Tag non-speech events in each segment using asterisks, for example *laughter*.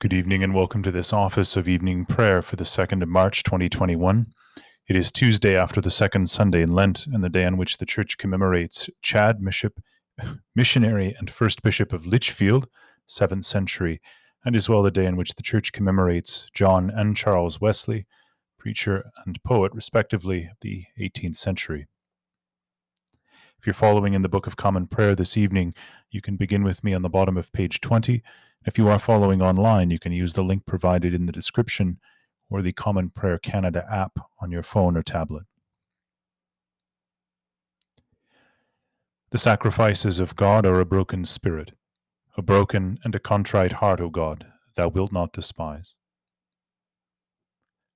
Good evening and welcome to this office of evening prayer for the 2nd of March 2021. It is Tuesday after the second Sunday in Lent and the day on which the Church commemorates Chad Bishop, *laughs* missionary and first Bishop of Lichfield, 7th century, and as well the day on which the Church commemorates John and Charles Wesley, preacher and poet, respectively, of the 18th century. If you're following in the Book of Common Prayer this evening, you can begin with me on the bottom of page 20. If you are following online, you can use the link provided in the description or the Common Prayer Canada app on your phone or tablet. The sacrifices of God are a broken spirit, a broken and a contrite heart, O God, thou wilt not despise.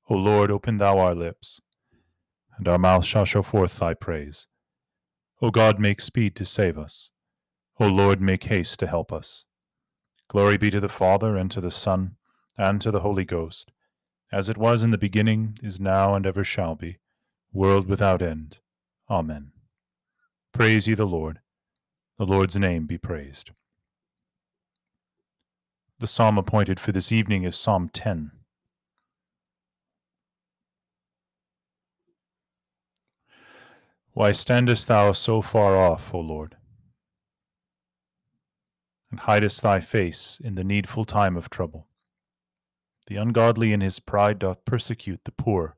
O Lord, open thou our lips, and our mouth shall show forth thy praise. O God, make speed to save us. O Lord, make haste to help us. Glory be to the Father, and to the Son, and to the Holy Ghost, as it was in the beginning, is now, and ever shall be, world without end. Amen. Praise ye the Lord. The Lord's name be praised. The psalm appointed for this evening is Psalm 10. Why standest thou so far off, O Lord? And hidest thy face in the needful time of trouble. The ungodly in his pride doth persecute the poor.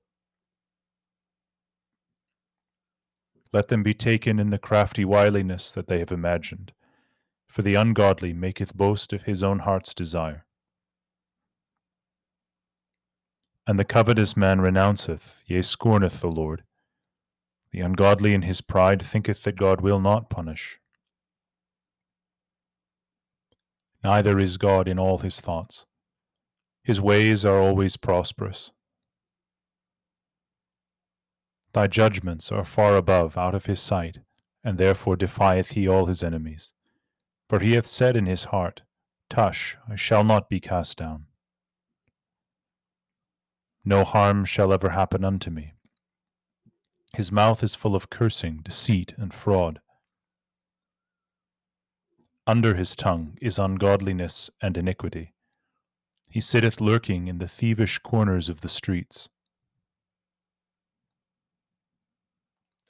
Let them be taken in the crafty wiliness that they have imagined, for the ungodly maketh boast of his own heart's desire. And the covetous man renounceth, yea, scorneth the Lord. The ungodly in his pride thinketh that God will not punish. Neither is God in all his thoughts. His ways are always prosperous. Thy judgments are far above out of his sight, and therefore defieth he all his enemies. For he hath said in his heart, Tush, I shall not be cast down. No harm shall ever happen unto me. His mouth is full of cursing, deceit, and fraud. Under his tongue is ungodliness and iniquity. He sitteth lurking in the thievish corners of the streets.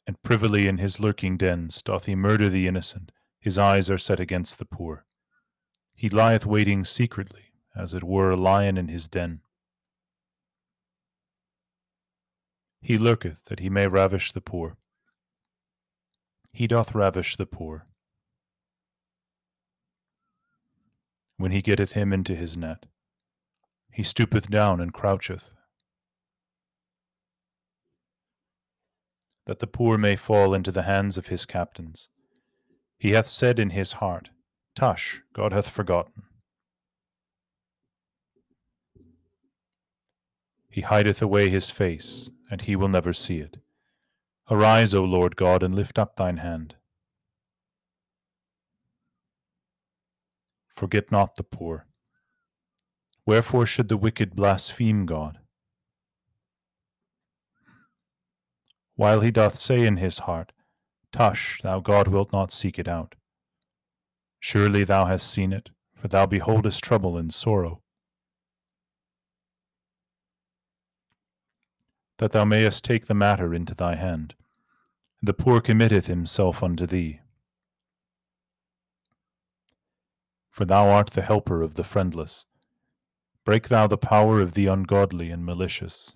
And privily in his lurking dens doth he murder the innocent, his eyes are set against the poor. He lieth waiting secretly, as it were a lion in his den. He lurketh that he may ravish the poor. He doth ravish the poor. When he getteth him into his net, he stoopeth down and croucheth, that the poor may fall into the hands of his captains. He hath said in his heart, Tush, God hath forgotten. He hideth away his face, and he will never see it. Arise, O Lord God, and lift up thine hand. Forget not the poor. Wherefore should the wicked blaspheme God? While he doth say in his heart, Tush, thou God wilt not seek it out. Surely thou hast seen it, for thou beholdest trouble and sorrow. that thou mayest take the matter into thy hand. The poor committeth himself unto thee. For thou art the helper of the friendless. Break thou the power of the ungodly and malicious.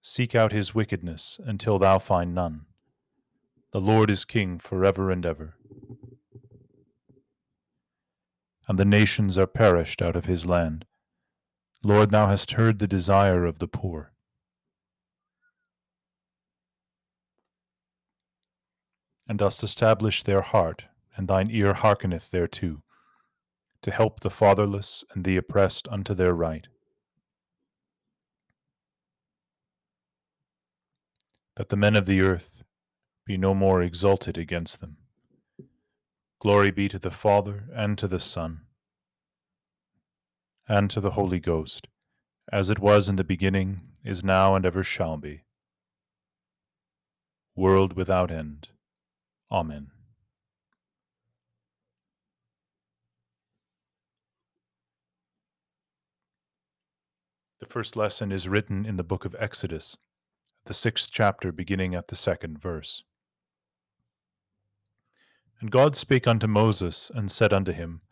Seek out his wickedness until thou find none. The Lord is king for ever and ever. And the nations are perished out of his land. Lord, thou hast heard the desire of the poor. And dost establish their heart, and thine ear hearkeneth thereto, to help the fatherless and the oppressed unto their right. That the men of the earth be no more exalted against them. Glory be to the Father, and to the Son, and to the Holy Ghost, as it was in the beginning, is now, and ever shall be. World without end. Amen. The first lesson is written in the book of Exodus, the sixth chapter, beginning at the second verse. And God spake unto Moses, and said unto him,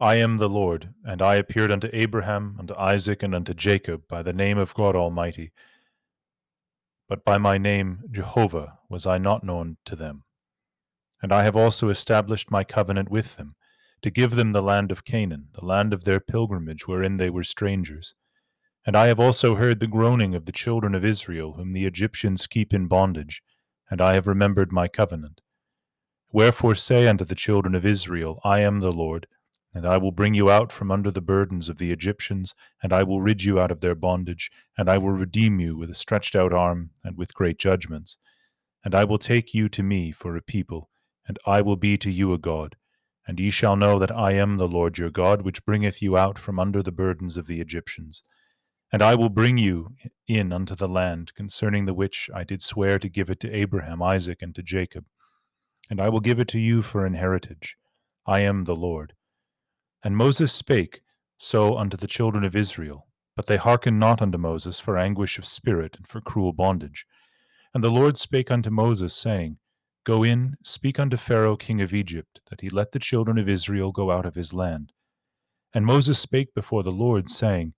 I am the Lord, and I appeared unto Abraham, unto Isaac, and unto Jacob by the name of God Almighty. But by my name Jehovah was I not known to them. And I have also established my covenant with them, to give them the land of Canaan, the land of their pilgrimage, wherein they were strangers and I have also heard the groaning of the children of Israel, whom the Egyptians keep in bondage, and I have remembered my covenant. Wherefore say unto the children of Israel, I am the Lord, and I will bring you out from under the burdens of the Egyptians, and I will rid you out of their bondage, and I will redeem you with a stretched out arm and with great judgments. And I will take you to me for a people, and I will be to you a God. And ye shall know that I am the Lord your God, which bringeth you out from under the burdens of the Egyptians. And I will bring you in unto the land concerning the which I did swear to give it to Abraham, Isaac, and to Jacob. And I will give it to you for an heritage. I am the Lord. And Moses spake so unto the children of Israel, but they hearkened not unto Moses for anguish of spirit and for cruel bondage. And the Lord spake unto Moses, saying, Go in, speak unto Pharaoh king of Egypt, that he let the children of Israel go out of his land. And Moses spake before the Lord, saying,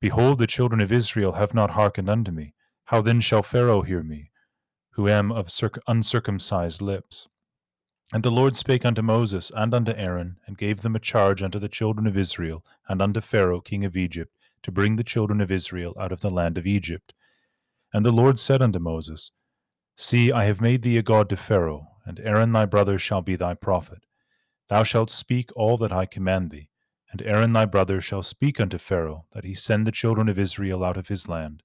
Behold, the children of Israel have not hearkened unto me. How then shall Pharaoh hear me, who am of uncircumcised lips? And the Lord spake unto Moses and unto Aaron, and gave them a charge unto the children of Israel, and unto Pharaoh king of Egypt, to bring the children of Israel out of the land of Egypt. And the Lord said unto Moses, See, I have made thee a god to Pharaoh, and Aaron thy brother shall be thy prophet. Thou shalt speak all that I command thee. And Aaron thy brother shall speak unto Pharaoh, that he send the children of Israel out of his land.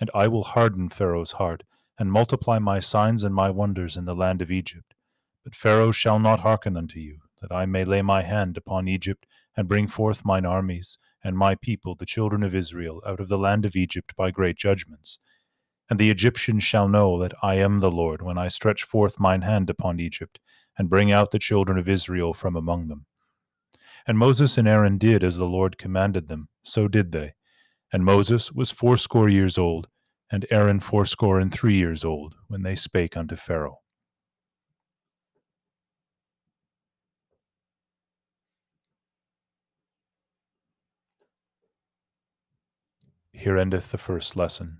And I will harden Pharaoh's heart, and multiply my signs and my wonders in the land of Egypt. But Pharaoh shall not hearken unto you, that I may lay my hand upon Egypt, and bring forth mine armies, and my people, the children of Israel, out of the land of Egypt by great judgments. And the Egyptians shall know that I am the Lord, when I stretch forth mine hand upon Egypt, and bring out the children of Israel from among them. And Moses and Aaron did as the Lord commanded them, so did they. And Moses was fourscore years old, and Aaron fourscore and three years old, when they spake unto Pharaoh. Here endeth the first lesson.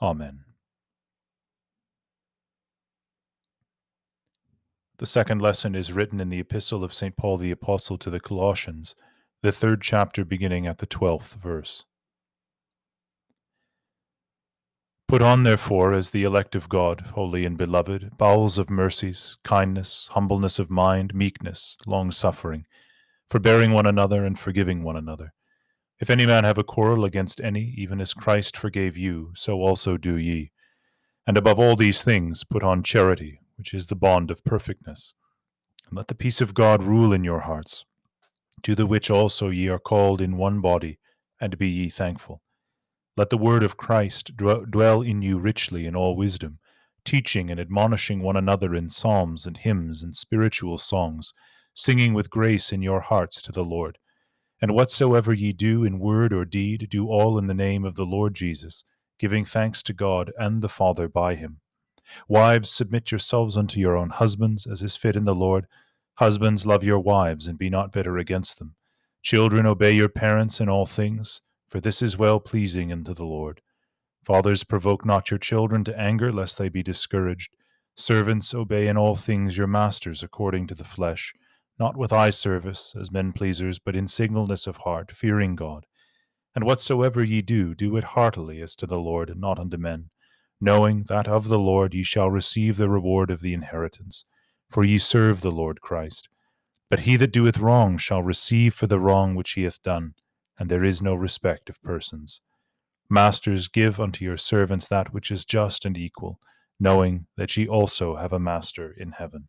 Amen. The second lesson is written in the Epistle of St. Paul the Apostle to the Colossians, the third chapter beginning at the twelfth verse. Put on, therefore, as the elect of God, holy and beloved, bowels of mercies, kindness, humbleness of mind, meekness, long suffering, forbearing one another and forgiving one another. If any man have a quarrel against any, even as Christ forgave you, so also do ye. And above all these things, put on charity which is the bond of perfectness. And let the peace of God rule in your hearts, to the which also ye are called in one body, and be ye thankful. Let the word of Christ dwell in you richly in all wisdom, teaching and admonishing one another in psalms and hymns and spiritual songs, singing with grace in your hearts to the Lord. And whatsoever ye do in word or deed, do all in the name of the Lord Jesus, giving thanks to God and the Father by him. Wives, submit yourselves unto your own husbands, as is fit in the Lord. Husbands, love your wives, and be not bitter against them. Children, obey your parents in all things, for this is well pleasing unto the Lord. Fathers, provoke not your children to anger, lest they be discouraged. Servants, obey in all things your masters according to the flesh, not with eye service, as men pleasers, but in singleness of heart, fearing God. And whatsoever ye do, do it heartily as to the Lord, and not unto men, knowing that of the Lord ye shall receive the reward of the inheritance. For ye serve the Lord Christ. But he that doeth wrong shall receive for the wrong which he hath done, and there is no respect of persons. Masters, give unto your servants that which is just and equal, knowing that ye also have a master in heaven.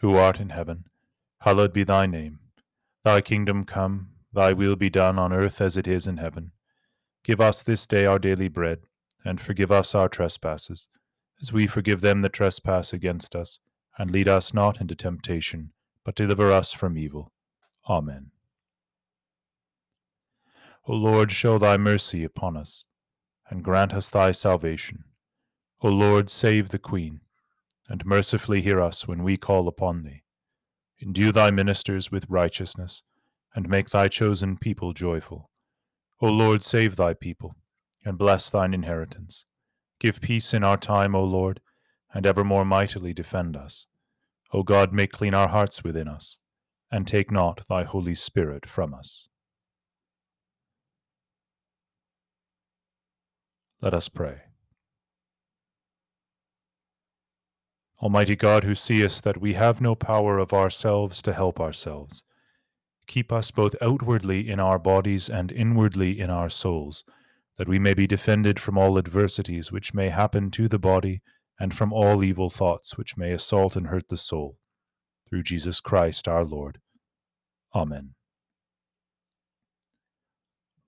who art in heaven, hallowed be thy name. Thy kingdom come, thy will be done on earth as it is in heaven. Give us this day our daily bread, and forgive us our trespasses, as we forgive them that trespass against us. And lead us not into temptation, but deliver us from evil. Amen. O Lord, show thy mercy upon us, and grant us thy salvation. O Lord, save the Queen, and mercifully hear us when we call upon thee. Endue thy ministers with righteousness, and make thy chosen people joyful. O Lord, save thy people, and bless thine inheritance. Give peace in our time, O Lord, and ever more mightily defend us. O God, make clean our hearts within us, and take not thy Holy Spirit from us. Let us pray. Almighty God, who seest that we have no power of ourselves to help ourselves, keep us both outwardly in our bodies and inwardly in our souls, that we may be defended from all adversities which may happen to the body, and from all evil thoughts which may assault and hurt the soul. Through Jesus Christ our Lord. Amen.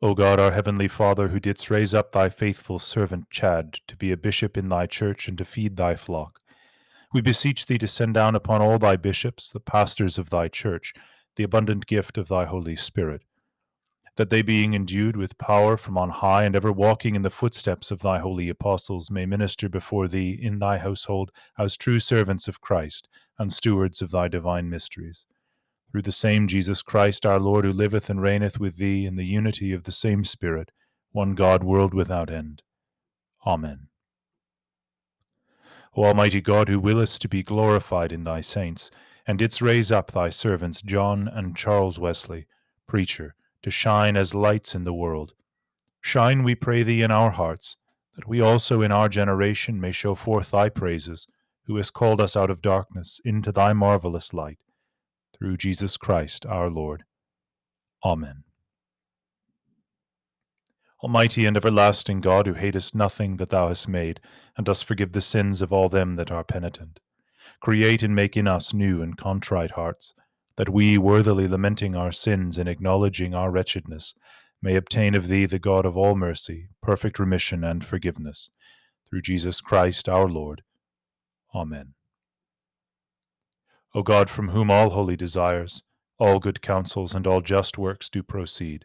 O God, our heavenly Father, who didst raise up thy faithful servant Chad to be a bishop in thy church and to feed thy flock, we beseech thee to send down upon all thy bishops, the pastors of thy church, the abundant gift of thy Holy Spirit, that they, being endued with power from on high, and ever walking in the footsteps of thy holy apostles, may minister before thee in thy household as true servants of Christ and stewards of thy divine mysteries. Through the same Jesus Christ our Lord, who liveth and reigneth with thee in the unity of the same Spirit, one God, world without end. Amen. O Almighty God, who willest to be glorified in thy saints, and didst raise up thy servants John and Charles Wesley, preacher, to shine as lights in the world, shine, we pray thee, in our hearts, that we also in our generation may show forth thy praises, who hast called us out of darkness into thy marvelous light, through Jesus Christ our Lord. Amen. Almighty and everlasting God, who hatest nothing that thou hast made, and dost forgive the sins of all them that are penitent, create and make in us new and contrite hearts, that we, worthily lamenting our sins and acknowledging our wretchedness, may obtain of thee, the God of all mercy, perfect remission and forgiveness. Through Jesus Christ our Lord. Amen. O God, from whom all holy desires, all good counsels, and all just works do proceed,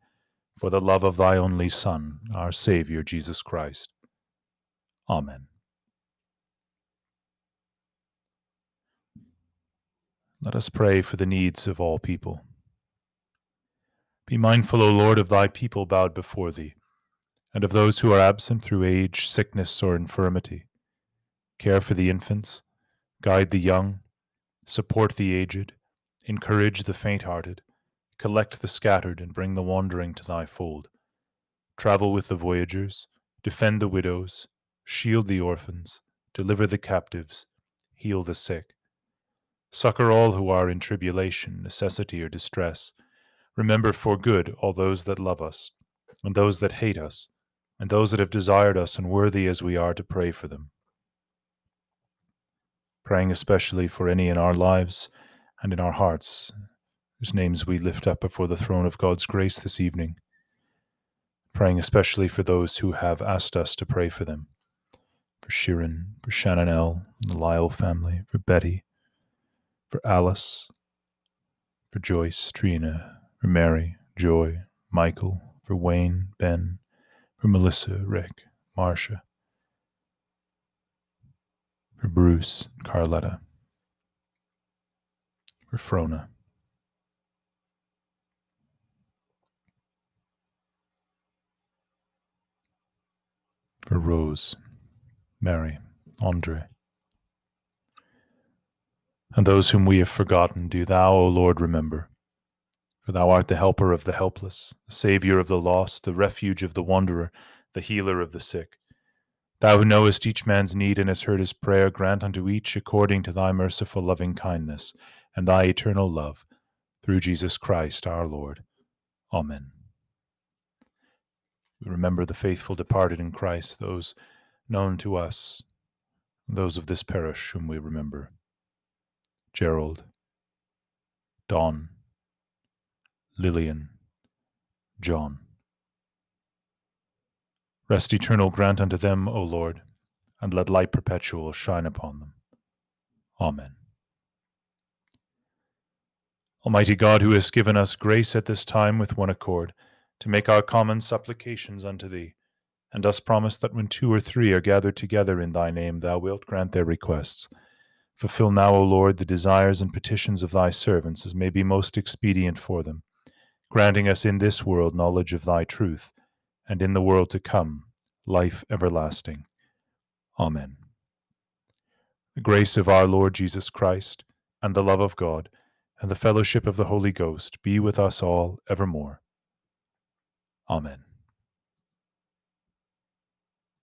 for the love of thy only Son, our Saviour Jesus Christ. Amen. Let us pray for the needs of all people. Be mindful, O Lord, of thy people bowed before thee, and of those who are absent through age, sickness, or infirmity. Care for the infants, guide the young, support the aged, encourage the faint hearted collect the scattered and bring the wandering to thy fold. Travel with the voyagers, defend the widows, shield the orphans, deliver the captives, heal the sick. Succor all who are in tribulation, necessity, or distress. Remember for good all those that love us, and those that hate us, and those that have desired us, and worthy as we are to pray for them. Praying especially for any in our lives and in our hearts whose names we lift up before the throne of God's grace this evening, praying especially for those who have asked us to pray for them for Sharon, for Shannon L., the Lyle family, for Betty, for Alice, for Joyce, Trina, for Mary, Joy, Michael, for Wayne, Ben, for Melissa, Rick, Marcia, for Bruce, Carletta, for Frona. For Rose, Mary, Andre. And those whom we have forgotten, do thou, O Lord, remember. For thou art the helper of the helpless, the Saviour of the lost, the refuge of the wanderer, the healer of the sick. Thou who knowest each man's need and hast heard his prayer, grant unto each according to thy merciful loving kindness and thy eternal love, through Jesus Christ our Lord. Amen. We remember the faithful departed in Christ, those known to us, those of this parish whom we remember Gerald, Don, Lillian, John. Rest eternal grant unto them, O Lord, and let light perpetual shine upon them. Amen. Almighty God, who has given us grace at this time with one accord, to make our common supplications unto thee, and dost promise that when two or three are gathered together in thy name, thou wilt grant their requests. Fulfill now, O Lord, the desires and petitions of thy servants as may be most expedient for them, granting us in this world knowledge of thy truth, and in the world to come life everlasting. Amen. The grace of our Lord Jesus Christ, and the love of God, and the fellowship of the Holy Ghost be with us all evermore. Amen.